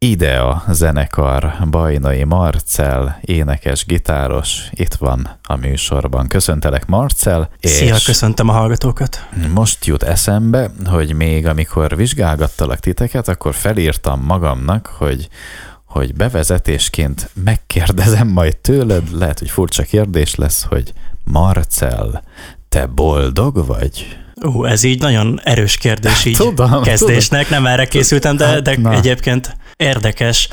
Idea zenekar, Bajnai Marcel, énekes, gitáros, itt van a műsorban. Köszöntelek Marcel. És Szia, köszöntöm a hallgatókat. Most jut eszembe, hogy még amikor vizsgálgattalak titeket, akkor felírtam magamnak, hogy hogy bevezetésként megkérdezem majd tőled, lehet, hogy furcsa kérdés lesz, hogy Marcel, te boldog vagy? Ú, ez így nagyon erős kérdés így tudom, kezdésnek, tudom. nem erre készültem, de, de hát, egyébként érdekes.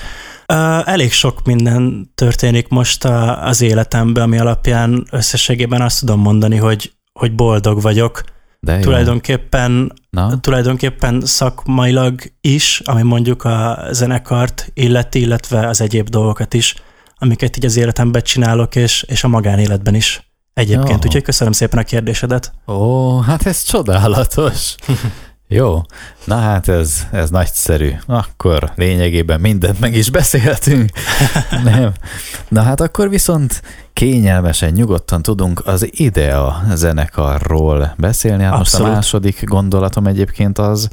Elég sok minden történik most az életemben, ami alapján összességében azt tudom mondani, hogy, hogy boldog vagyok. De jó. Tulajdonképpen, Na? tulajdonképpen szakmailag is, ami mondjuk a zenekart illeti, illetve az egyéb dolgokat is, amiket így az életemben csinálok, és, és a magánéletben is egyébként. Jó. Úgyhogy köszönöm szépen a kérdésedet. Ó, hát ez csodálatos. Jó, na hát ez, ez nagyszerű. Akkor lényegében mindent meg is beszéltünk. Nem. Na hát akkor viszont kényelmesen, nyugodtan tudunk az Idea zenekarról beszélni. Hát most a második gondolatom egyébként az,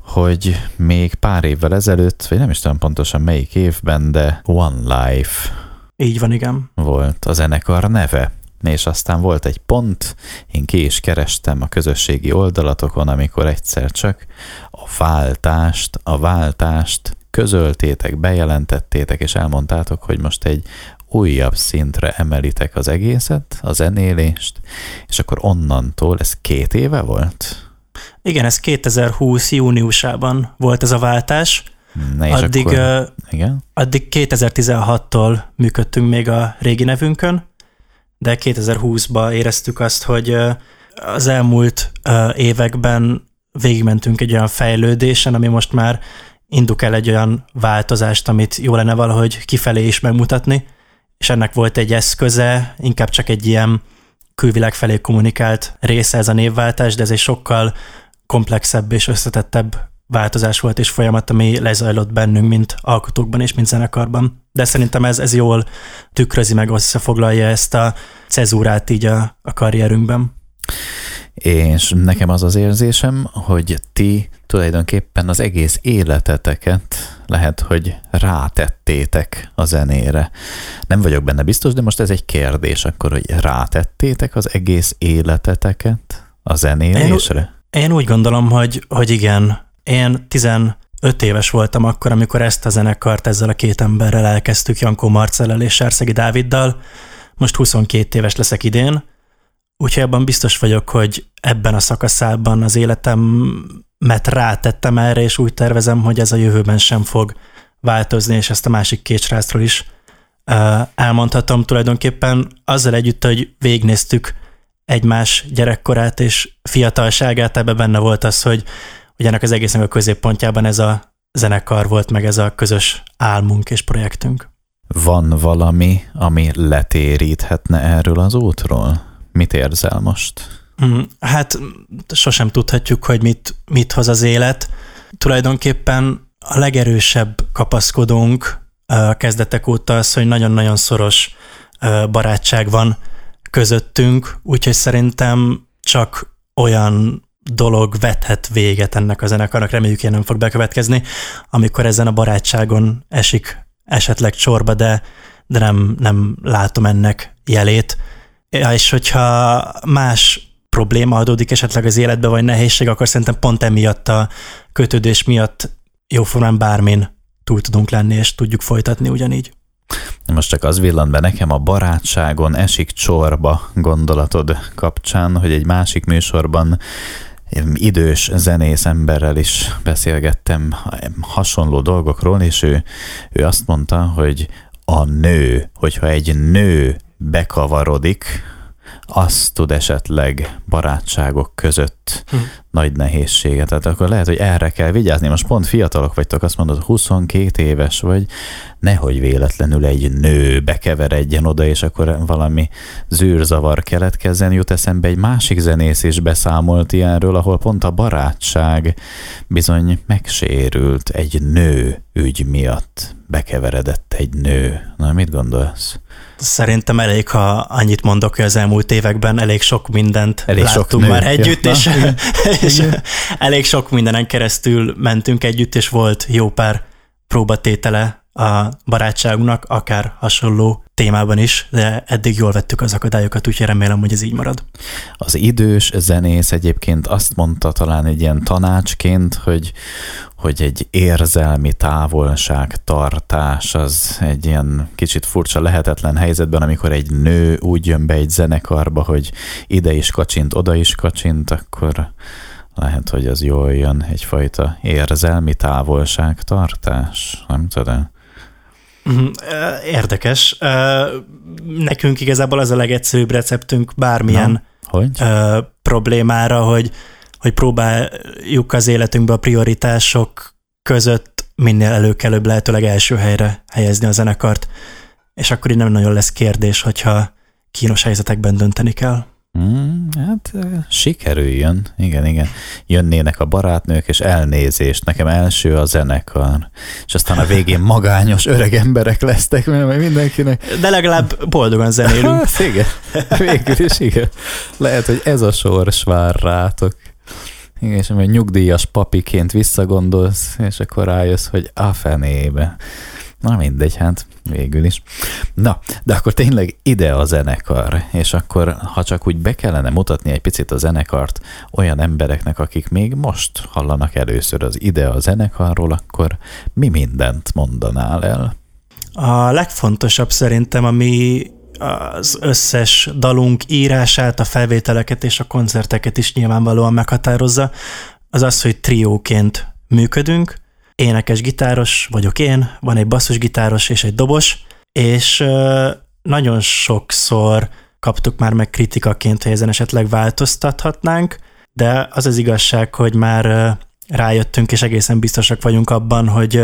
hogy még pár évvel ezelőtt, vagy nem is tudom pontosan melyik évben, de One Life így van, igen. Volt a zenekar neve és aztán volt egy pont, én ki is kerestem a közösségi oldalatokon, amikor egyszer csak a váltást, a váltást közöltétek, bejelentettétek, és elmondtátok, hogy most egy újabb szintre emelitek az egészet, a zenélést, és akkor onnantól, ez két éve volt? Igen, ez 2020 júniusában volt ez a váltás. Na és addig, akkor, igen? addig 2016-tól működtünk még a régi nevünkön, de 2020-ban éreztük azt, hogy az elmúlt években végigmentünk egy olyan fejlődésen, ami most már induk el egy olyan változást, amit jó lenne valahogy kifelé is megmutatni, és ennek volt egy eszköze, inkább csak egy ilyen külvilág felé kommunikált része ez a névváltás, de ez egy sokkal komplexebb és összetettebb változás volt és folyamat, ami lezajlott bennünk, mint alkotókban és mint zenekarban. De szerintem ez, ez jól tükrözi meg, összefoglalja ezt a cezúrát így a, a karrierünkben. És nekem az az érzésem, hogy ti tulajdonképpen az egész életeteket lehet, hogy rátettétek a zenére. Nem vagyok benne biztos, de most ez egy kérdés akkor, hogy rátettétek az egész életeteket a zenélésre? Én, én úgy gondolom, hogy, hogy igen, én 15 éves voltam akkor, amikor ezt a zenekart ezzel a két emberrel elkezdtük, Jankó Marcellel és Sárszegi Dáviddal. Most 22 éves leszek idén, úgyhogy abban biztos vagyok, hogy ebben a szakaszában az életemet rátettem erre, és úgy tervezem, hogy ez a jövőben sem fog változni, és ezt a másik két srácról is elmondhatom tulajdonképpen azzal együtt, hogy végnéztük egymás gyerekkorát és fiatalságát, ebbe benne volt az, hogy hogy ennek az egésznek a középpontjában ez a zenekar volt, meg ez a közös álmunk és projektünk. Van valami, ami letéríthetne erről az útról? Mit érzel most? Mm, hát sosem tudhatjuk, hogy mit, mit hoz az élet. Tulajdonképpen a legerősebb kapaszkodónk a kezdetek óta az, hogy nagyon-nagyon szoros barátság van közöttünk, úgyhogy szerintem csak olyan dolog vethet véget ennek a zenekarnak, reméljük ilyen nem fog bekövetkezni, amikor ezen a barátságon esik esetleg csorba, de, de nem, nem látom ennek jelét. Ja, és hogyha más probléma adódik esetleg az életbe, vagy nehézség, akkor szerintem pont emiatt a kötődés miatt jóformán bármin túl tudunk lenni, és tudjuk folytatni ugyanígy. Most csak az villant be nekem a barátságon esik csorba gondolatod kapcsán, hogy egy másik műsorban idős zenész emberrel is beszélgettem hasonló dolgokról, és ő, ő azt mondta, hogy a nő, hogyha egy nő bekavarodik, az tud esetleg barátságok között hm. Nagy nehézséget. Tehát akkor lehet, hogy erre kell vigyázni. Most pont fiatalok vagytok, azt mondod, 22 éves vagy, nehogy véletlenül egy nő bekeveredjen oda, és akkor valami zűrzavar keletkezzen. Jut eszembe egy másik zenész is beszámolt ilyenről, ahol pont a barátság bizony megsérült egy nő ügy miatt. Bekeveredett egy nő. Na, mit gondolsz? Szerintem elég, ha annyit mondok, hogy az elmúlt években elég sok mindent elég láttunk sok már együtt, ja, és, na, és elég sok mindenen keresztül mentünk együtt, és volt jó pár próbatétele a barátságunknak, akár hasonló témában is, de eddig jól vettük az akadályokat, úgyhogy remélem, hogy ez így marad. Az idős zenész egyébként azt mondta talán egy ilyen tanácsként, hogy, hogy egy érzelmi távolságtartás az egy ilyen kicsit furcsa, lehetetlen helyzetben, amikor egy nő úgy jön be egy zenekarba, hogy ide is kacsint, oda is kacsint, akkor lehet, hogy az jól jön egyfajta érzelmi távolságtartás, nem tudom. Mhm, érdekes. Nekünk igazából az a legegyszerűbb receptünk bármilyen Na, hogy? problémára, hogy, hogy próbáljuk az életünkbe a prioritások között minél előkelőbb lehetőleg első helyre helyezni a zenekart, és akkor így nem nagyon lesz kérdés, hogyha kínos helyzetekben dönteni kell. Mm, hát sikerüljön, igen, igen. Jönnének a barátnők, és elnézést, nekem első a zenekar, és aztán a végén magányos öreg emberek lesztek, mert mindenkinek... De legalább boldogan zenélünk. Hát, igen, végül is igen. Lehet, hogy ez a sors vár rátok. Igen, és nyugdíjas papiként visszagondolsz, és akkor rájössz, hogy a fenébe. Na mindegy, hát végül is. Na, de akkor tényleg ide a zenekar, és akkor ha csak úgy be kellene mutatni egy picit a zenekart olyan embereknek, akik még most hallanak először az ide a zenekarról, akkor mi mindent mondanál el? A legfontosabb szerintem, ami az összes dalunk írását, a felvételeket és a koncerteket is nyilvánvalóan meghatározza, az az, hogy trióként működünk, énekes gitáros vagyok én, van egy basszusgitáros és egy dobos, és nagyon sokszor kaptuk már meg kritikaként, hogy ezen esetleg változtathatnánk, de az az igazság, hogy már rájöttünk, és egészen biztosak vagyunk abban, hogy,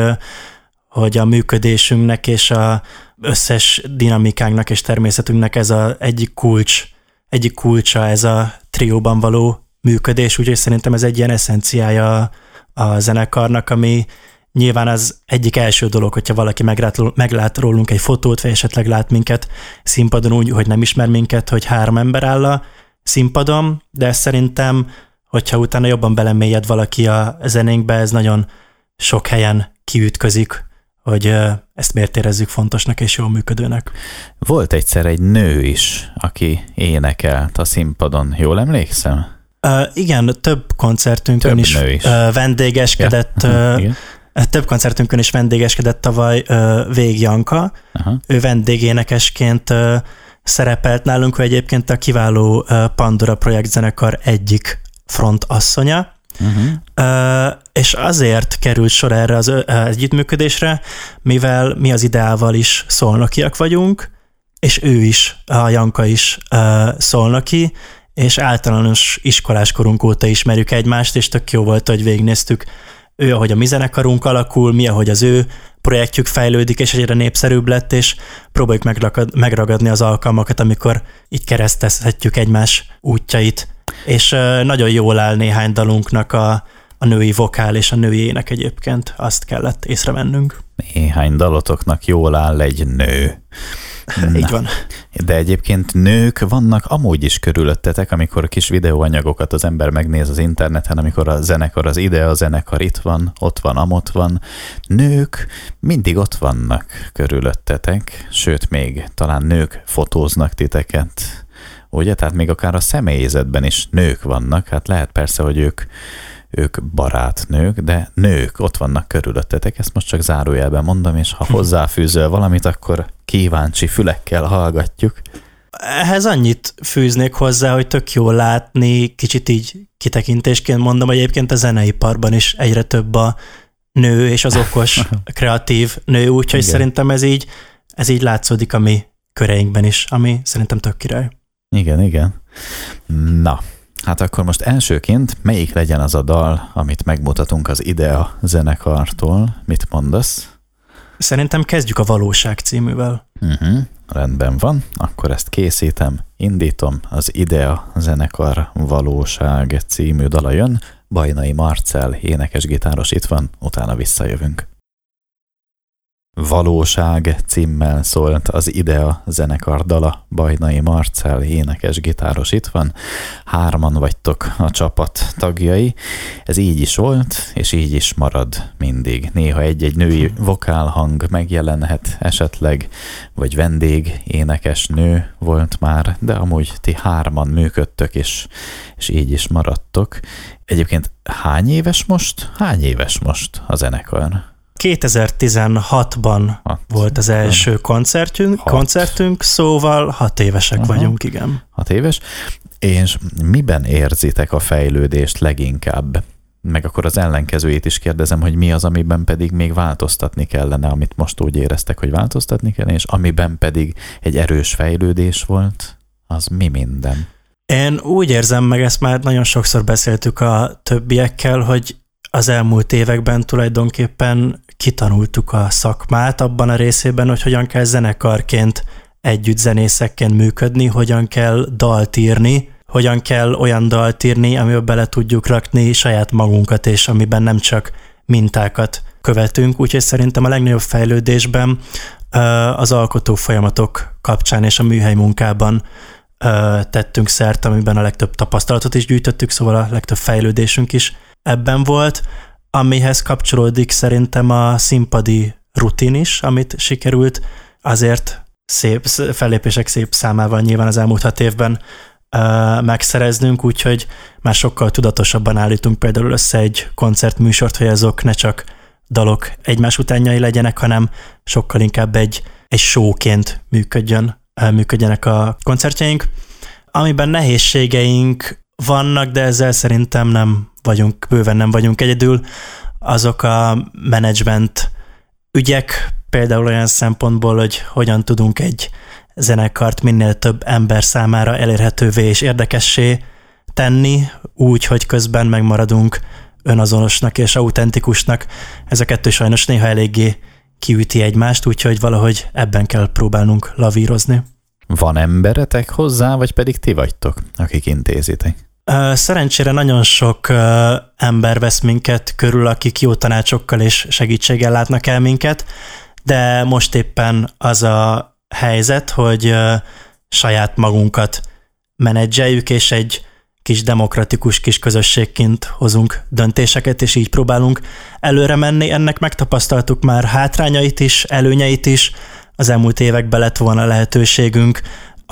hogy a működésünknek és a összes dinamikánknak és természetünknek ez a egyik kulcs, egyik kulcsa ez a trióban való működés, úgyhogy szerintem ez egy ilyen eszenciája a zenekarnak, ami nyilván az egyik első dolog, hogyha valaki meglát, meglát rólunk egy fotót, vagy esetleg lát minket színpadon úgy, hogy nem ismer minket, hogy három ember áll a színpadon, de szerintem, hogyha utána jobban belemélyed valaki a zenénkbe, ez nagyon sok helyen kiütközik, hogy ezt miért érezzük fontosnak és jól működőnek. Volt egyszer egy nő is, aki énekelt a színpadon, jól emlékszem? Uh, igen, több koncertünkön több is, is. Uh, vendégeskedett. Ja. Uh, több koncertünkön is vendégeskedett tavaly uh, Vég Janka. Aha. Ő vendégénekesként uh, szerepelt nálunk, ő egyébként a kiváló uh, Pandora projektzenekar egyik frontasszonya. Uh-huh. Uh, és azért került sor erre az együttműködésre, mivel mi az ideával is szolnokiak vagyunk, és ő is, a Janka is uh, szolnoki, és általános iskoláskorunk óta ismerjük egymást, és tök jó volt, hogy végignéztük ő, ahogy a mi zenekarunk alakul, mi, ahogy az ő projektjük fejlődik, és egyre népszerűbb lett, és próbáljuk megragadni az alkalmakat, amikor így keresztezhetjük egymás útjait. És nagyon jól áll néhány dalunknak a, a női vokál és a női ének egyébként, azt kellett észrevennünk. Néhány dalotoknak jól áll egy nő. Na. Így van. De egyébként nők vannak amúgy is körülöttetek, amikor kis videóanyagokat az ember megnéz az interneten, amikor a zenekar az ide, a zenekar itt van, ott van, amott van. Nők mindig ott vannak körülöttetek, sőt még talán nők fotóznak titeket, ugye? Tehát még akár a személyzetben is nők vannak, hát lehet persze, hogy ők ők barátnők, de nők ott vannak körülöttetek, ezt most csak zárójelben mondom, és ha hozzáfűzöl valamit, akkor kíváncsi fülekkel hallgatjuk. Ehhez annyit fűznék hozzá, hogy tök jó látni, kicsit így kitekintésként mondom, hogy egyébként a zeneiparban is egyre több a nő és az okos, kreatív nő, úgyhogy Igen. szerintem ez így, ez így látszódik a mi köreinkben is, ami szerintem tök király. Igen, igen. Na, Hát akkor most elsőként melyik legyen az a dal, amit megmutatunk az Idea zenekartól? Mit mondasz? Szerintem kezdjük a Valóság cíművel. Uh-huh, rendben van, akkor ezt készítem, indítom, az Idea zenekar Valóság című dala jön, Bajnai Marcel énekes gitáros itt van, utána visszajövünk. Valóság címmel szólt az Idea zenekar dala, Bajnai Marcel, énekes, gitáros itt van, hárman vagytok a csapat tagjai. Ez így is volt, és így is marad mindig. Néha egy-egy női vokálhang megjelenhet esetleg, vagy vendég, énekes nő volt már, de amúgy ti hárman működtök, és, és így is maradtok. Egyébként hány éves most? Hány éves most a zenekar? 2016-ban hat. volt az első koncertünk, hat. koncertünk, szóval hat évesek Aha. vagyunk, igen. Hat éves. És miben érzitek a fejlődést leginkább? Meg akkor az ellenkezőjét is kérdezem, hogy mi az, amiben pedig még változtatni kellene, amit most úgy éreztek, hogy változtatni kellene, és amiben pedig egy erős fejlődés volt, az mi minden? Én úgy érzem, meg ezt már nagyon sokszor beszéltük a többiekkel, hogy az elmúlt években tulajdonképpen kitanultuk a szakmát abban a részében, hogy hogyan kell zenekarként együtt zenészekként működni, hogyan kell dalt írni, hogyan kell olyan dalt írni, amiben bele tudjuk rakni saját magunkat, és amiben nem csak mintákat követünk, úgyhogy szerintem a legnagyobb fejlődésben az alkotó folyamatok kapcsán és a műhely munkában tettünk szert, amiben a legtöbb tapasztalatot is gyűjtöttük, szóval a legtöbb fejlődésünk is ebben volt amihez kapcsolódik szerintem a színpadi rutin is, amit sikerült azért szép fellépések szép számával nyilván az elmúlt hat évben uh, megszereznünk, úgyhogy már sokkal tudatosabban állítunk például össze egy koncertműsort, hogy azok ne csak dalok egymás utánjai legyenek, hanem sokkal inkább egy, egy showként működjön, működjenek a koncertjeink. Amiben nehézségeink vannak, de ezzel szerintem nem vagyunk, bőven nem vagyunk egyedül, azok a menedzsment ügyek, például olyan szempontból, hogy hogyan tudunk egy zenekart minél több ember számára elérhetővé és érdekessé tenni, úgy, hogy közben megmaradunk önazonosnak és autentikusnak. Ez a kettő sajnos néha eléggé kiüti egymást, úgyhogy valahogy ebben kell próbálnunk lavírozni. Van emberetek hozzá, vagy pedig ti vagytok, akik intézitek? Szerencsére nagyon sok ember vesz minket körül, akik jó tanácsokkal és segítséggel látnak el minket, de most éppen az a helyzet, hogy saját magunkat menedzseljük, és egy kis demokratikus kis közösségként hozunk döntéseket, és így próbálunk előre menni. Ennek megtapasztaltuk már hátrányait is, előnyeit is. Az elmúlt években lett volna lehetőségünk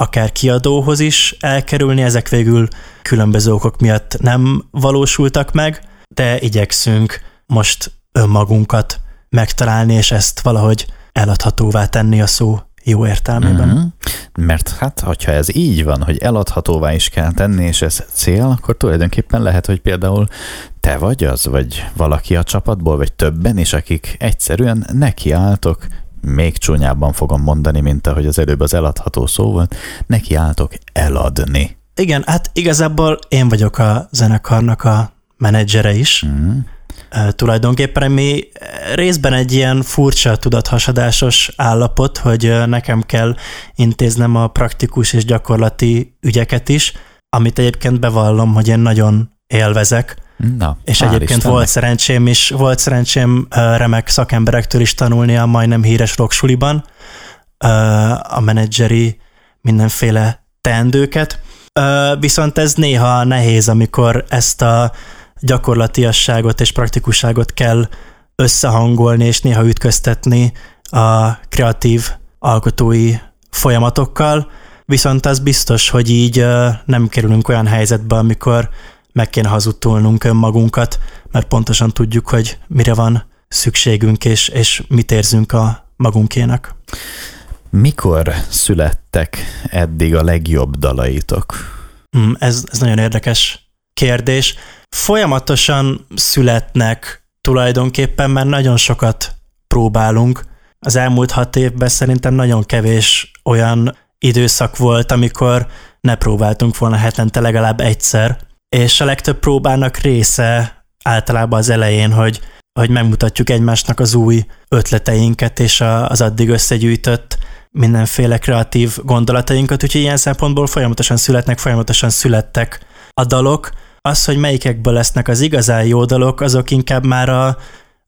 akár kiadóhoz is elkerülni, ezek végül különböző okok miatt nem valósultak meg, de igyekszünk most önmagunkat megtalálni, és ezt valahogy eladhatóvá tenni a szó jó értelmében. Mm-hmm. Mert hát, hogyha ez így van, hogy eladhatóvá is kell tenni, és ez cél, akkor tulajdonképpen lehet, hogy például te vagy az, vagy valaki a csapatból, vagy többen is, akik egyszerűen nekiálltok még csúnyábban fogom mondani, mint ahogy az előbb az eladható szó volt, neki álltok eladni. Igen, hát igazából én vagyok a zenekarnak a menedzsere is. Mm. Tulajdonképpen mi részben egy ilyen furcsa tudathasadásos állapot, hogy nekem kell intéznem a praktikus és gyakorlati ügyeket is, amit egyébként bevallom, hogy én nagyon élvezek, Na, és egyébként Istennek. volt szerencsém is, volt szerencsém remek szakemberektől is tanulni a majdnem híres rocksuliban a menedzseri mindenféle teendőket. Viszont ez néha nehéz, amikor ezt a gyakorlatiasságot és praktikusságot kell összehangolni, és néha ütköztetni a kreatív alkotói folyamatokkal, viszont az biztos, hogy így nem kerülünk olyan helyzetbe, amikor meg kéne hazudtolnunk önmagunkat, mert pontosan tudjuk, hogy mire van szükségünk, és, és mit érzünk a magunkénak. Mikor születtek eddig a legjobb dalaitok? Hmm, ez, ez nagyon érdekes kérdés. Folyamatosan születnek tulajdonképpen, mert nagyon sokat próbálunk. Az elmúlt hat évben szerintem nagyon kevés olyan időszak volt, amikor ne próbáltunk volna hetente legalább egyszer, és a legtöbb próbának része általában az elején, hogy, hogy megmutatjuk egymásnak az új ötleteinket és az addig összegyűjtött mindenféle kreatív gondolatainkat, úgyhogy ilyen szempontból folyamatosan születnek, folyamatosan születtek a dalok. Az, hogy melyikekből lesznek az igazán jó dalok, azok inkább már a,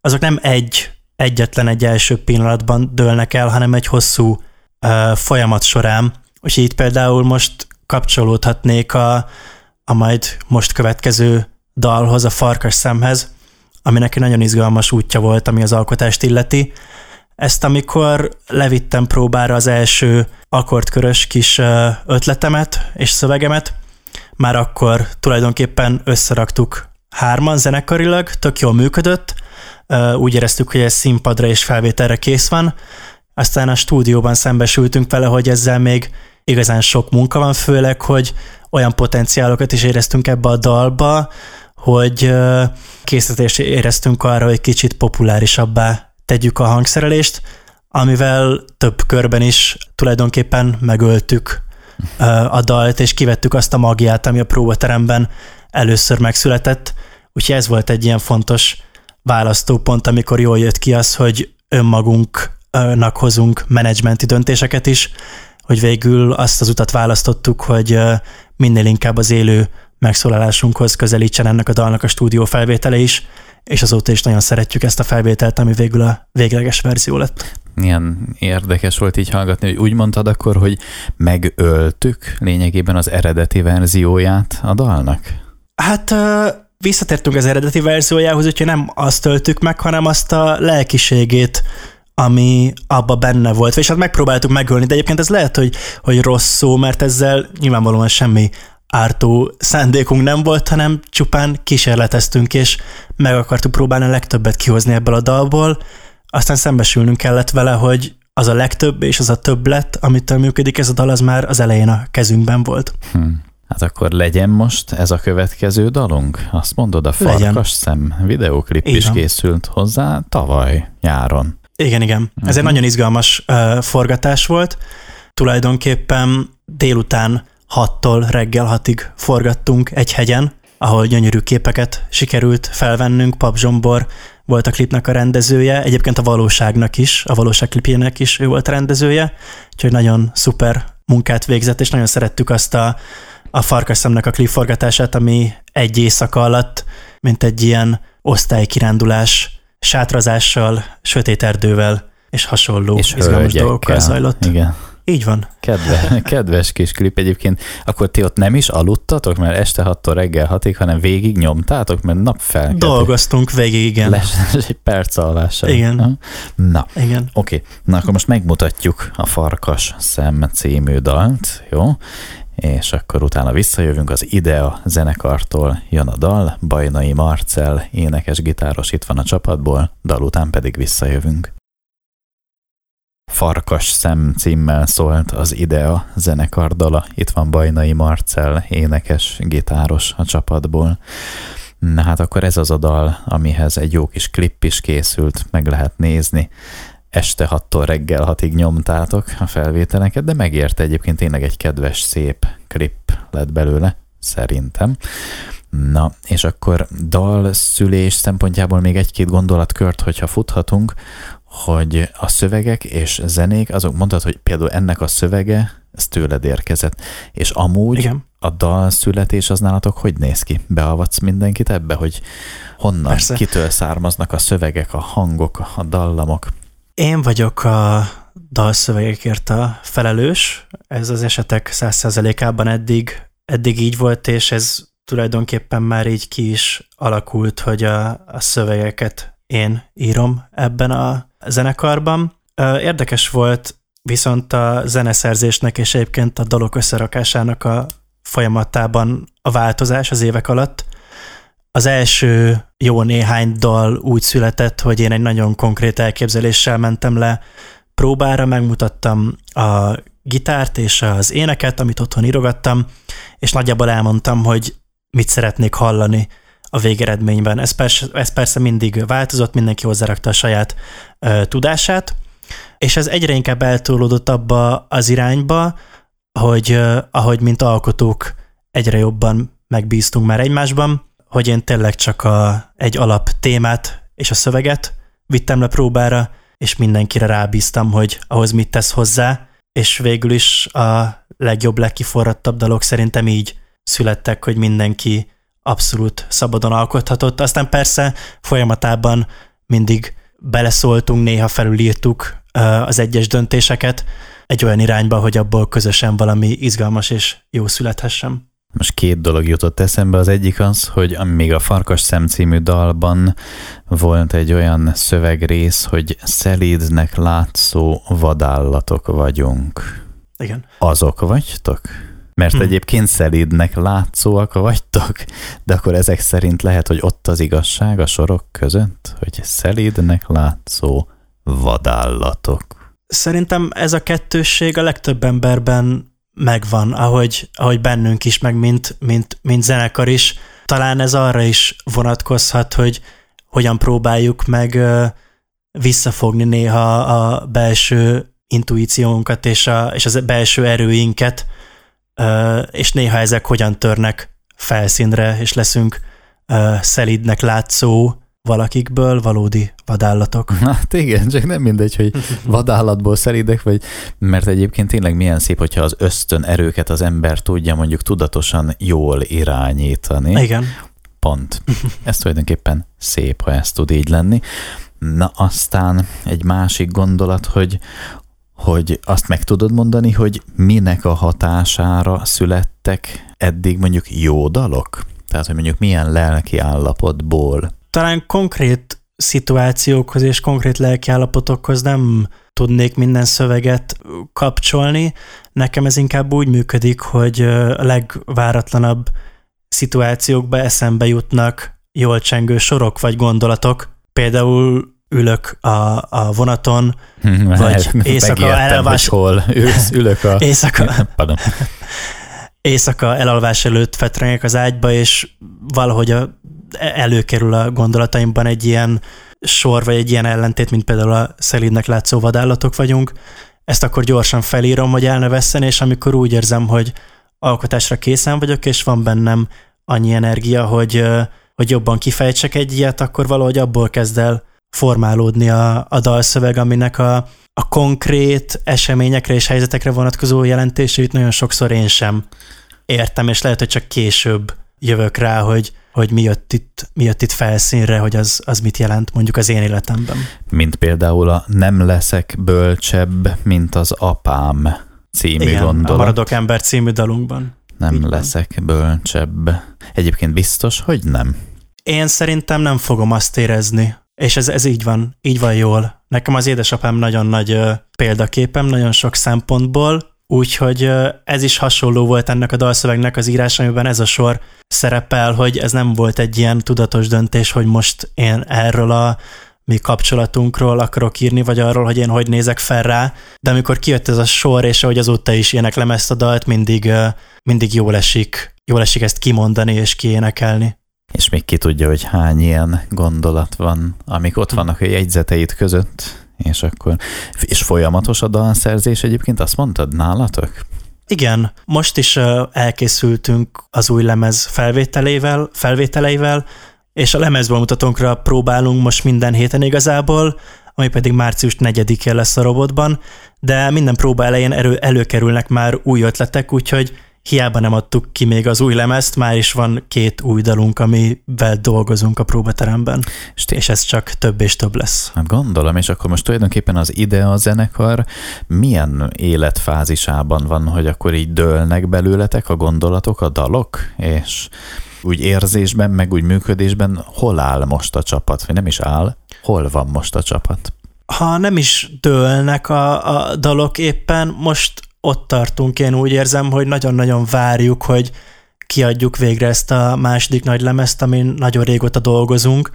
azok nem egy egyetlen egy első pillanatban dőlnek el, hanem egy hosszú uh, folyamat során. Úgyhogy itt például most kapcsolódhatnék a, a majd most következő dalhoz, a Farkas szemhez, ami neki nagyon izgalmas útja volt, ami az alkotást illeti. Ezt amikor levittem próbára az első akkordkörös kis ötletemet és szövegemet, már akkor tulajdonképpen összeraktuk hárman zenekarilag, tök jól működött, úgy éreztük, hogy ez színpadra és felvételre kész van, aztán a stúdióban szembesültünk vele, hogy ezzel még igazán sok munka van, főleg, hogy olyan potenciálokat is éreztünk ebbe a dalba, hogy készítést éreztünk arra, hogy kicsit populárisabbá tegyük a hangszerelést, amivel több körben is tulajdonképpen megöltük a dalt, és kivettük azt a magiát, ami a próbateremben először megszületett. Úgyhogy ez volt egy ilyen fontos választópont, amikor jól jött ki az, hogy önmagunknak hozunk menedzsmenti döntéseket is, hogy végül azt az utat választottuk, hogy minél inkább az élő megszólalásunkhoz közelítsen ennek a dalnak a stúdió felvétele is, és azóta is nagyon szeretjük ezt a felvételt, ami végül a végleges verzió lett. Milyen érdekes volt így hallgatni, hogy úgy mondtad akkor, hogy megöltük lényegében az eredeti verzióját a dalnak? Hát visszatértünk az eredeti verziójához, úgyhogy nem azt töltük meg, hanem azt a lelkiségét, ami abba benne volt, és hát megpróbáltuk megölni, de egyébként ez lehet, hogy, hogy rossz szó, mert ezzel nyilvánvalóan semmi ártó szándékunk nem volt, hanem csupán kísérleteztünk, és meg akartuk próbálni a legtöbbet kihozni ebből a dalból, aztán szembesülnünk kellett vele, hogy az a legtöbb, és az a többlet, amitől működik ez a dal, az már az elején a kezünkben volt. Hmm. Hát akkor legyen most ez a következő dalunk? Azt mondod, a Farkas legyen. szem videóklip is készült hozzá tavaly nyáron. Igen, igen. Ez uh-huh. egy mhm. nagyon izgalmas uh, forgatás volt. Tulajdonképpen délután 6-tól reggel 6-ig forgattunk egy hegyen, ahol gyönyörű képeket sikerült felvennünk. Pap Zsombor volt a klipnek a rendezője, egyébként a valóságnak is, a valóság klipjének is ő volt a rendezője, úgyhogy nagyon szuper munkát végzett, és nagyon szerettük azt a, a farkasszemnek a klipforgatását, ami egy éjszaka alatt, mint egy ilyen osztálykirándulás, sátrazással, sötét erdővel és hasonló és izgalmas dolgokkal zajlott. Igen. Így van. Kedve, kedves kis klip egyébként. Akkor ti ott nem is aludtatok, mert este 6-tól reggel 6 hanem végig nyomtátok, mert nap fel. Dolgoztunk végig, igen. Les, egy perc alvással. Igen. Na, igen. oké. Okay. Na akkor most megmutatjuk a Farkas szem című dalt, jó? És akkor utána visszajövünk az Idea zenekartól, jön a dal, Bajnai Marcel, énekes gitáros itt van a csapatból, dal után pedig visszajövünk. Farkas szem címmel szólt az Idea zenekar dala. Itt van Bajnai Marcel, énekes, gitáros a csapatból. Na hát akkor ez az a dal, amihez egy jó kis klip is készült, meg lehet nézni. Este 6-tól reggel 6-ig nyomtátok a felvételeket, de megérte egyébként tényleg egy kedves, szép klip lett belőle, szerintem. Na, és akkor dal szülés szempontjából még egy-két gondolatkört, hogyha futhatunk, hogy a szövegek és zenék, azok mondtad, hogy például ennek a szövege, ez tőled érkezett, és amúgy Igen. a dal születés az nálatok hogy néz ki? Beavatsz mindenkit ebbe, hogy honnan, Persze. kitől származnak a szövegek, a hangok, a dallamok? Én vagyok a dalszövegekért a felelős, ez az esetek száz százalékában eddig, eddig így volt, és ez tulajdonképpen már így ki is alakult, hogy a, a szövegeket én írom ebben a zenekarban. Érdekes volt viszont a zeneszerzésnek és egyébként a dalok összerakásának a folyamatában a változás az évek alatt. Az első jó néhány dal úgy született, hogy én egy nagyon konkrét elképzeléssel mentem le próbára, megmutattam a gitárt és az éneket, amit otthon írogattam, és nagyjából elmondtam, hogy mit szeretnék hallani a végeredményben. Ez persze, ez persze mindig változott, mindenki hozzárakta a saját ö, tudását, és ez egyre inkább eltolódott abba az irányba, hogy ö, ahogy mint alkotók egyre jobban megbíztunk már egymásban, hogy én tényleg csak a, egy alap témát és a szöveget vittem le próbára, és mindenkire rábíztam, hogy ahhoz mit tesz hozzá, és végül is a legjobb, legkiforrattabb dalok szerintem így születtek, hogy mindenki abszolút szabadon alkothatott. Aztán persze folyamatában mindig beleszóltunk, néha felülírtuk az egyes döntéseket egy olyan irányba, hogy abból közösen valami izgalmas és jó születhessen. Most két dolog jutott eszembe. Az egyik az, hogy még a Farkas szem című dalban volt egy olyan szövegrész, hogy szelídnek látszó vadállatok vagyunk. Igen. Azok vagytok? Mert hmm. egyébként szelídnek látszóak vagytok, de akkor ezek szerint lehet, hogy ott az igazság a sorok között, hogy szelídnek látszó vadállatok. Szerintem ez a kettősség a legtöbb emberben megvan, ahogy, ahogy bennünk is, meg mint, mint, mint zenekar is. Talán ez arra is vonatkozhat, hogy hogyan próbáljuk meg visszafogni néha a belső intuíciónkat és, a, és az belső erőinket, és néha ezek hogyan törnek felszínre, és leszünk szelidnek látszó valakikből valódi vadállatok. Hát igen, csak nem mindegy, hogy vadállatból szelidek, vagy mert egyébként tényleg milyen szép, hogyha az ösztön erőket az ember tudja mondjuk tudatosan jól irányítani. Igen. Pont. Ez tulajdonképpen szép, ha ez tud így lenni. Na aztán egy másik gondolat, hogy hogy azt meg tudod mondani, hogy minek a hatására születtek eddig mondjuk jó dalok? Tehát, hogy mondjuk milyen lelki állapotból? Talán konkrét szituációkhoz és konkrét lelki állapotokhoz nem tudnék minden szöveget kapcsolni. Nekem ez inkább úgy működik, hogy a legváratlanabb szituációkba eszembe jutnak jól csengő sorok vagy gondolatok. Például ülök a, a vonaton, hmm, vagy éjszaka elalvás... hol ülsz, ülök a... éjszaka, Pardon. éjszaka elalvás előtt fetrengek az ágyba, és valahogy a, előkerül a gondolataimban egy ilyen sor, vagy egy ilyen ellentét, mint például a szelídnek látszó vadállatok vagyunk. Ezt akkor gyorsan felírom, hogy el ne vesszen, és amikor úgy érzem, hogy alkotásra készen vagyok, és van bennem annyi energia, hogy, hogy jobban kifejtsek egy ilyet, akkor valahogy abból kezd el formálódni a, a dalszöveg, aminek a, a konkrét eseményekre és helyzetekre vonatkozó jelentését nagyon sokszor én sem értem, és lehet, hogy csak később jövök rá, hogy, hogy mi jött itt, mi jött itt felszínre, hogy az, az mit jelent mondjuk az én életemben. Mint például a Nem leszek bölcsebb, mint az apám című Igen, gondolat. a Maradok ember című dalunkban. Nem Így leszek van. bölcsebb. Egyébként biztos, hogy nem. Én szerintem nem fogom azt érezni, és ez, ez így van, így van jól. Nekem az édesapám nagyon nagy példaképem, nagyon sok szempontból, úgyhogy ez is hasonló volt ennek a dalszövegnek az írás, amiben ez a sor szerepel, hogy ez nem volt egy ilyen tudatos döntés, hogy most én erről a mi kapcsolatunkról akarok írni, vagy arról, hogy én hogy nézek fel rá, de amikor kijött ez a sor, és ahogy azóta is éneklem ezt a dalt, mindig, mindig jól esik, jól esik ezt kimondani és kiénekelni. És még ki tudja, hogy hány ilyen gondolat van, amik ott vannak a jegyzeteid között, és akkor, és folyamatos a dalszerzés egyébként, azt mondtad nálatok? Igen, most is elkészültünk az új lemez felvételével, felvételeivel, és a lemezbemutatónkra próbálunk most minden héten igazából, ami pedig március 4-én lesz a robotban, de minden próba elején elő, előkerülnek már új ötletek, úgyhogy hiába nem adtuk ki még az új lemezt, már is van két új dalunk, amivel dolgozunk a próbateremben, és ez csak több és több lesz. Hát gondolom, és akkor most tulajdonképpen az ide a zenekar milyen életfázisában van, hogy akkor így dőlnek belőletek a gondolatok, a dalok, és úgy érzésben, meg úgy működésben hol áll most a csapat, vagy nem is áll, hol van most a csapat? Ha nem is dőlnek a, a dalok éppen, most ott tartunk, én úgy érzem, hogy nagyon-nagyon várjuk, hogy kiadjuk végre ezt a második nagy lemezt, amin nagyon régóta dolgozunk.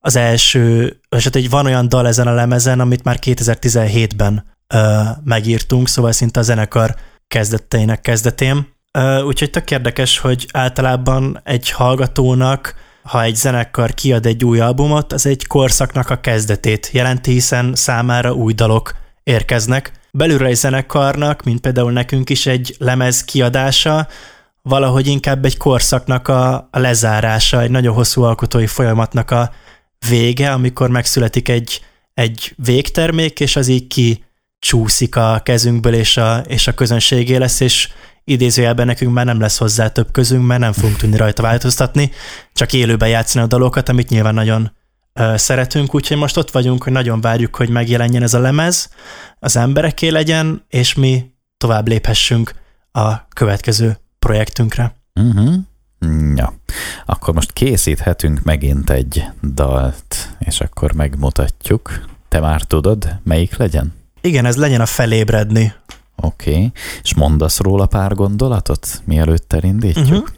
Az első, és hát egy van olyan dal ezen a lemezen, amit már 2017-ben ö, megírtunk, szóval szinte a zenekar kezdetteinek kezdetén. Ö, úgyhogy tök érdekes, hogy általában egy hallgatónak, ha egy zenekar kiad egy új albumot, az egy korszaknak a kezdetét jelenti, hiszen számára új dalok érkeznek, belülről egy zenekarnak, mint például nekünk is egy lemez kiadása, valahogy inkább egy korszaknak a, a lezárása, egy nagyon hosszú alkotói folyamatnak a vége, amikor megszületik egy, egy végtermék, és az így ki csúszik a kezünkből, és a, és a közönségé lesz, és idézőjelben nekünk már nem lesz hozzá több közünk, mert nem fogunk tudni rajta változtatni, csak élőben játszani a dalokat, amit nyilván nagyon szeretünk, úgyhogy most ott vagyunk, hogy nagyon várjuk, hogy megjelenjen ez a lemez, az embereké legyen, és mi tovább léphessünk a következő projektünkre. Uh-huh. Ja, akkor most készíthetünk megint egy dalt, és akkor megmutatjuk. Te már tudod, melyik legyen? Igen, ez legyen a felébredni. Oké, okay. és mondasz róla pár gondolatot, mielőtt elindítjuk? Uh-huh.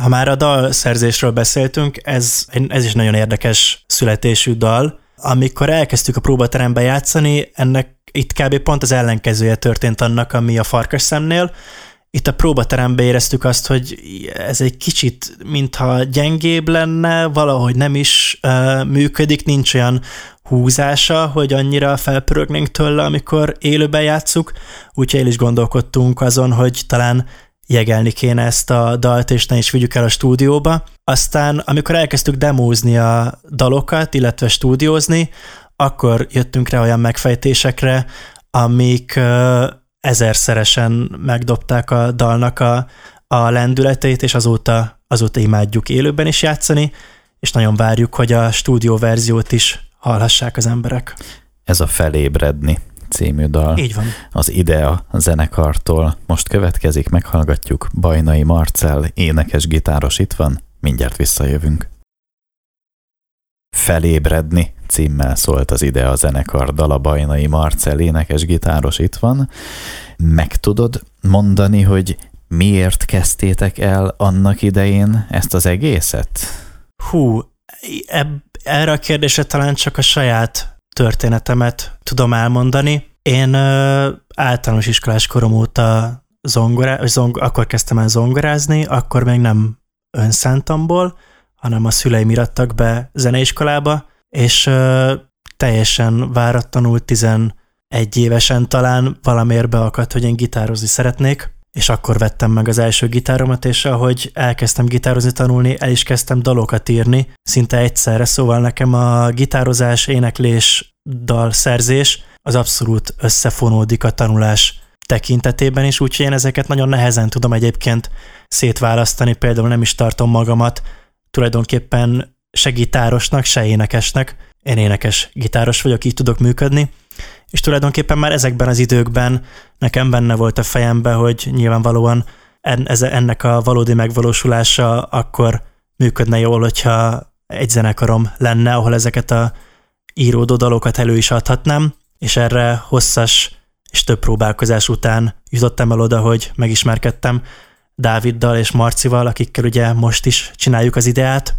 Ha már a dalszerzésről beszéltünk, ez, ez is nagyon érdekes születésű dal. Amikor elkezdtük a próbaterembe játszani, ennek itt kb. pont az ellenkezője történt annak, ami a farkas szemnél. Itt a próbaterembe éreztük azt, hogy ez egy kicsit, mintha gyengébb lenne, valahogy nem is uh, működik, nincs olyan húzása, hogy annyira felpörögnénk tőle, amikor élőben játszuk, úgyhogy el is gondolkodtunk azon, hogy talán jegelni kéne ezt a dalt, és ne is vigyük el a stúdióba. Aztán, amikor elkezdtük demózni a dalokat, illetve stúdiózni, akkor jöttünk rá olyan megfejtésekre, amik ezerszeresen megdobták a dalnak a, a lendületét, és azóta, azóta imádjuk élőben is játszani, és nagyon várjuk, hogy a stúdió verziót is hallhassák az emberek. Ez a felébredni című dal. Így van. Az Idea zenekartól. Most következik, meghallgatjuk Bajnai Marcel, énekes gitáros itt van, mindjárt visszajövünk. Felébredni címmel szólt az Idea zenekar dala Bajnai Marcel, énekes gitáros itt van. Meg tudod mondani, hogy miért kezdtétek el annak idején ezt az egészet? Hú, eb- erre a kérdésre talán csak a saját történetemet tudom elmondani. Én ö, általános iskolás korom óta zongorá, zong, akkor kezdtem el zongorázni, akkor még nem önszántamból, hanem a szüleim irattak be zeneiskolába, és ö, teljesen váratlanul 11 évesen talán valamiért beakadt, hogy én gitározni szeretnék, és akkor vettem meg az első gitáromat, és ahogy elkezdtem gitározni tanulni, el is kezdtem dalokat írni, szinte egyszerre, szóval nekem a gitározás, éneklés, dalszerzés az abszolút összefonódik a tanulás tekintetében is, úgyhogy én ezeket nagyon nehezen tudom egyébként szétválasztani, például nem is tartom magamat tulajdonképpen se gitárosnak, se énekesnek. Én énekes gitáros vagyok, így tudok működni, és tulajdonképpen már ezekben az időkben nekem benne volt a fejembe, hogy nyilvánvalóan ennek a valódi megvalósulása akkor működne jól, hogyha egy zenekarom lenne, ahol ezeket a íródó dalokat elő is adhatnám, és erre hosszas és több próbálkozás után jutottam el oda, hogy megismerkedtem Dáviddal és Marcival, akikkel ugye most is csináljuk az ideát,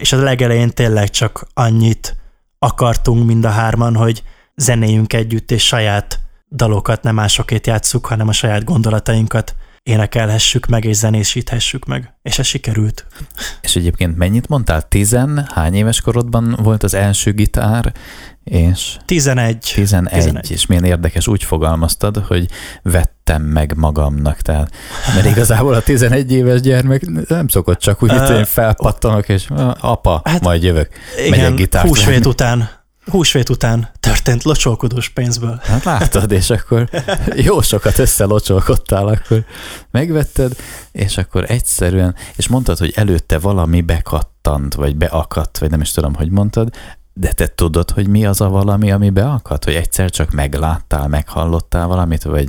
és a legelején tényleg csak annyit akartunk mind a hárman, hogy zenéjünk együtt, és saját dalokat nem másokét játsszuk, hanem a saját gondolatainkat énekelhessük meg, és zenésíthessük meg. És ez sikerült. És egyébként mennyit mondtál? Tizen? Hány éves korodban volt az első gitár? És 11. 11. 11. És milyen érdekes, úgy fogalmaztad, hogy vettem meg magamnak. Tehát, mert igazából a 11 éves gyermek nem szokott csak úgy, hogy én felpattanok, és apa, hát, majd jövök. Igen, húsvét után húsvét után történt locsolkodós pénzből. Hát látod, és akkor jó sokat összelocsolkodtál, akkor megvetted, és akkor egyszerűen, és mondtad, hogy előtte valami bekattant, vagy beakadt, vagy nem is tudom, hogy mondtad, de te tudod, hogy mi az a valami, ami beakadt? Hogy egyszer csak megláttál, meghallottál valamit, vagy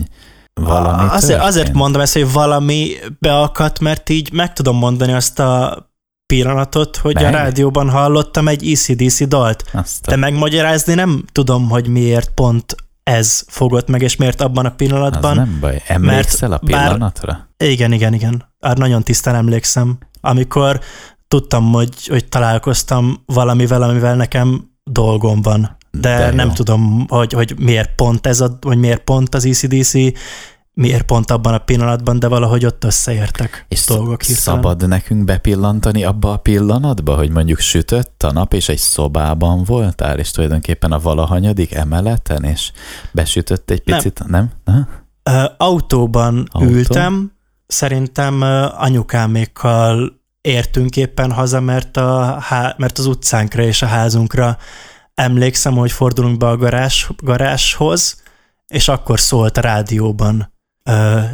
valami azért, azért mondom ezt, hogy valami beakadt, mert így meg tudom mondani azt a pillanatot, hogy Meg? a rádióban hallottam egy ECDC dalt. Aztán. De megmagyarázni nem tudom, hogy miért pont ez fogott meg, és miért abban a pillanatban. Az nem baj. Emlékszel a pillanatra? Bár, igen, igen, igen. Már nagyon tisztán emlékszem. Amikor tudtam, hogy, hogy találkoztam valamivel, amivel nekem dolgom van. De, De nem tudom, hogy, hogy miért pont ez a, hogy miért pont az ECDC, miért pont abban a pillanatban, de valahogy ott összeértek és dolgok hirtelen. szabad nekünk bepillantani abba a pillanatba, hogy mondjuk sütött a nap, és egy szobában voltál, és tulajdonképpen a valahanyadik emeleten, és besütött egy picit, nem? nem? Uh, autóban Autó? ültem, szerintem anyukámékkal értünk éppen haza, mert, a, mert az utcánkra és a házunkra emlékszem, hogy fordulunk be a garázs, garázshoz, és akkor szólt a rádióban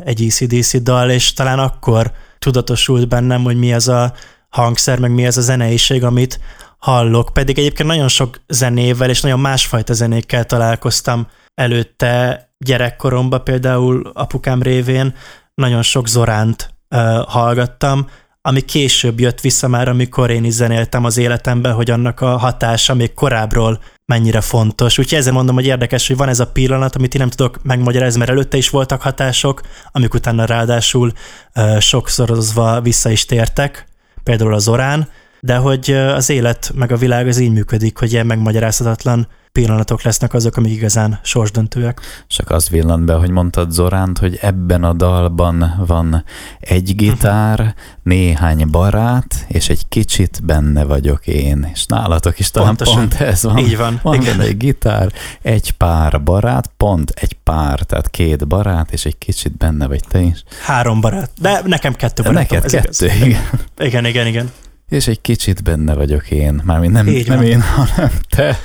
egy ECDC dal, és talán akkor tudatosult bennem, hogy mi az a hangszer, meg mi az a zeneiség, amit hallok, pedig egyébként nagyon sok zenével és nagyon másfajta zenékkel találkoztam előtte gyerekkoromban, például apukám révén nagyon sok Zoránt uh, hallgattam, ami később jött vissza már, amikor én is zenéltem az életemben, hogy annak a hatása még korábbról mennyire fontos. Úgyhogy ezzel mondom, hogy érdekes, hogy van ez a pillanat, amit én nem tudok megmagyarázni, mert előtte is voltak hatások, amik utána ráadásul uh, sokszorozva vissza is tértek, például az orán, de hogy az élet meg a világ az így működik, hogy ilyen megmagyarázhatatlan pillanatok lesznek azok, amik igazán sorsdöntőek. Csak az villant be, hogy mondtad Zoránt, hogy ebben a dalban van egy gitár, uh-huh. néhány barát, és egy kicsit benne vagyok én. És nálatok is talán Pontosan. pont ez van. Így van. Van Igen. egy gitár, egy pár barát, pont egy pár, tehát két barát, és egy kicsit benne vagy te is. Három barát, de nekem kettő barát. Neked kettő, igen. Igen, igen, igen és egy kicsit benne vagyok én. Mármint nem, nem én, hanem te.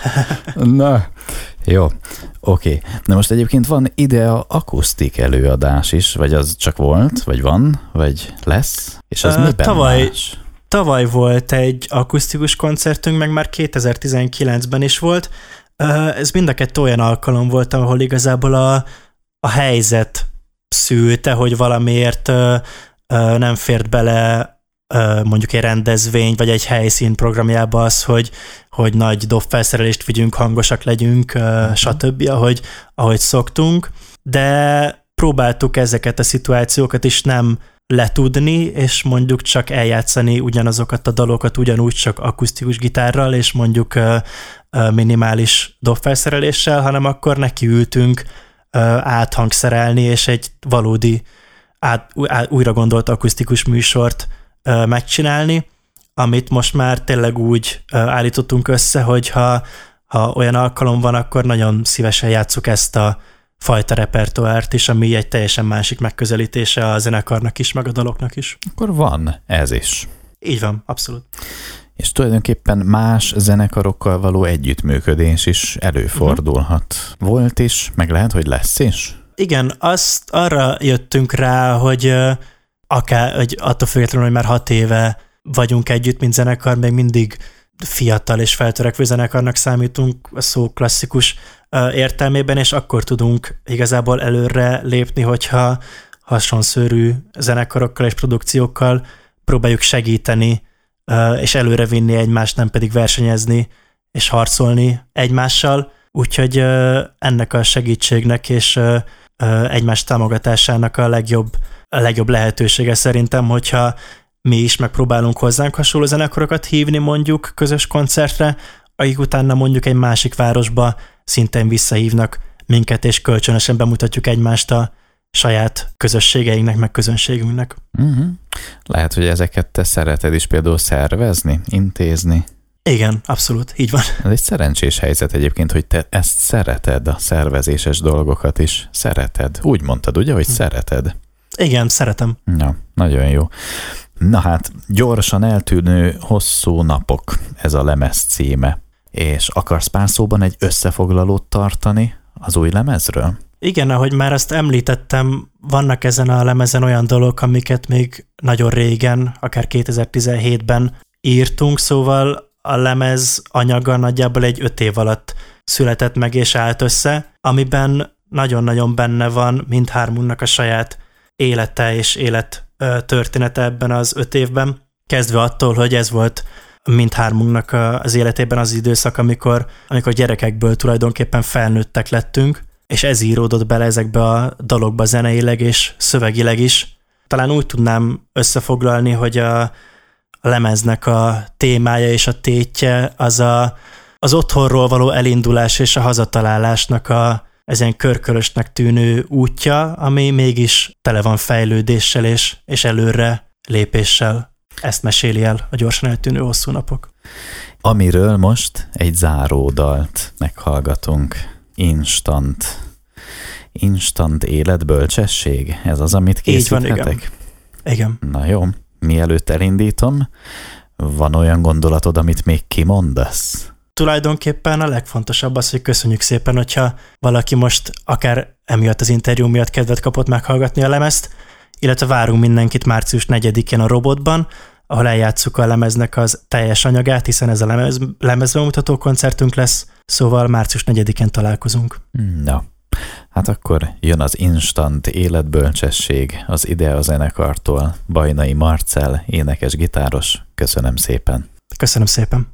Na, jó, oké. Okay. Na most egyébként van ide a akusztik előadás is, vagy az csak volt, vagy van, vagy lesz? És az uh, miben tavaly, más? Tavaly volt egy akusztikus koncertünk, meg már 2019-ben is volt. Uh, ez mind a kettő olyan alkalom volt, ahol igazából a, a helyzet szülte, hogy valamiért uh, uh, nem fért bele mondjuk egy rendezvény, vagy egy helyszín programjába az, hogy, hogy nagy dobfelszerelést vigyünk, hangosak legyünk, uh-huh. stb., ahogy, ahogy szoktunk, de próbáltuk ezeket a szituációkat is nem letudni, és mondjuk csak eljátszani ugyanazokat a dalokat ugyanúgy csak akusztikus gitárral, és mondjuk minimális dobfelszereléssel, hanem akkor nekiültünk áthangszerelni, és egy valódi át, újra gondolt akusztikus műsort megcsinálni, amit most már tényleg úgy állítottunk össze, hogy ha, ha olyan alkalom van, akkor nagyon szívesen játsszuk ezt a fajta repertoárt is, ami egy teljesen másik megközelítése a zenekarnak is, meg a daloknak is. Akkor van ez is. Így van, abszolút. És tulajdonképpen más zenekarokkal való együttműködés is előfordulhat. Uh-huh. Volt is, meg lehet, hogy lesz is? Igen, azt arra jöttünk rá, hogy akár, hogy attól függetlenül, hogy már hat éve vagyunk együtt, mint zenekar, még mindig fiatal és feltörekvő zenekarnak számítunk a szó klasszikus értelmében, és akkor tudunk igazából előre lépni, hogyha hasonszörű zenekarokkal és produkciókkal próbáljuk segíteni és előre vinni egymást, nem pedig versenyezni és harcolni egymással. Úgyhogy ennek a segítségnek és egymás támogatásának a legjobb a legjobb lehetősége szerintem, hogyha mi is megpróbálunk hozzánk hasonló zenekarokat hívni mondjuk közös koncertre, akik utána mondjuk egy másik városba szintén visszahívnak minket, és kölcsönösen bemutatjuk egymást a saját közösségeinknek, meg közönségünknek. Uh-huh. Lehet, hogy ezeket te szereted is például szervezni, intézni. Igen, abszolút, így van. Ez egy szerencsés helyzet egyébként, hogy te ezt szereted, a szervezéses dolgokat is szereted. Úgy mondtad, ugye, hogy hm. szereted? Igen, szeretem. Ja, nagyon jó. Na hát, gyorsan eltűnő hosszú napok, ez a lemez címe. És akarsz pár szóban egy összefoglalót tartani az új lemezről? Igen, ahogy már azt említettem, vannak ezen a lemezen olyan dolgok, amiket még nagyon régen, akár 2017-ben írtunk, szóval a lemez anyaga nagyjából egy öt év alatt született meg és állt össze, amiben nagyon-nagyon benne van mindhármunknak a saját élete és élet története ebben az öt évben, kezdve attól, hogy ez volt mindhármunknak az életében az időszak, amikor, amikor gyerekekből tulajdonképpen felnőttek lettünk, és ez íródott bele ezekbe a dalokba zeneileg és szövegileg is. Talán úgy tudnám összefoglalni, hogy a, lemeznek a témája és a tétje az a, az otthonról való elindulás és a hazatalálásnak a, ezen körkörösnek tűnő útja, ami mégis tele van fejlődéssel és, és előre lépéssel. Ezt meséli el a gyorsan eltűnő hosszú napok. Amiről most egy záródalt meghallgatunk. Instant. Instant életbölcsesség? Ez az, amit készíthetek? Így van, igen. igen. Na jó, mielőtt elindítom, van olyan gondolatod, amit még kimondasz? Tulajdonképpen a legfontosabb az, hogy köszönjük szépen, hogyha valaki most akár emiatt az interjú miatt kedvet kapott meghallgatni a lemezt, illetve várunk mindenkit március 4-én a Robotban, ahol eljátszuk a lemeznek az teljes anyagát, hiszen ez a lemez, lemezbemutató koncertünk lesz, szóval március 4-én találkozunk. Na, hát akkor jön az instant életbölcsesség az Idea zenekartól, Bajnai Marcel, énekes gitáros. Köszönöm szépen. Köszönöm szépen.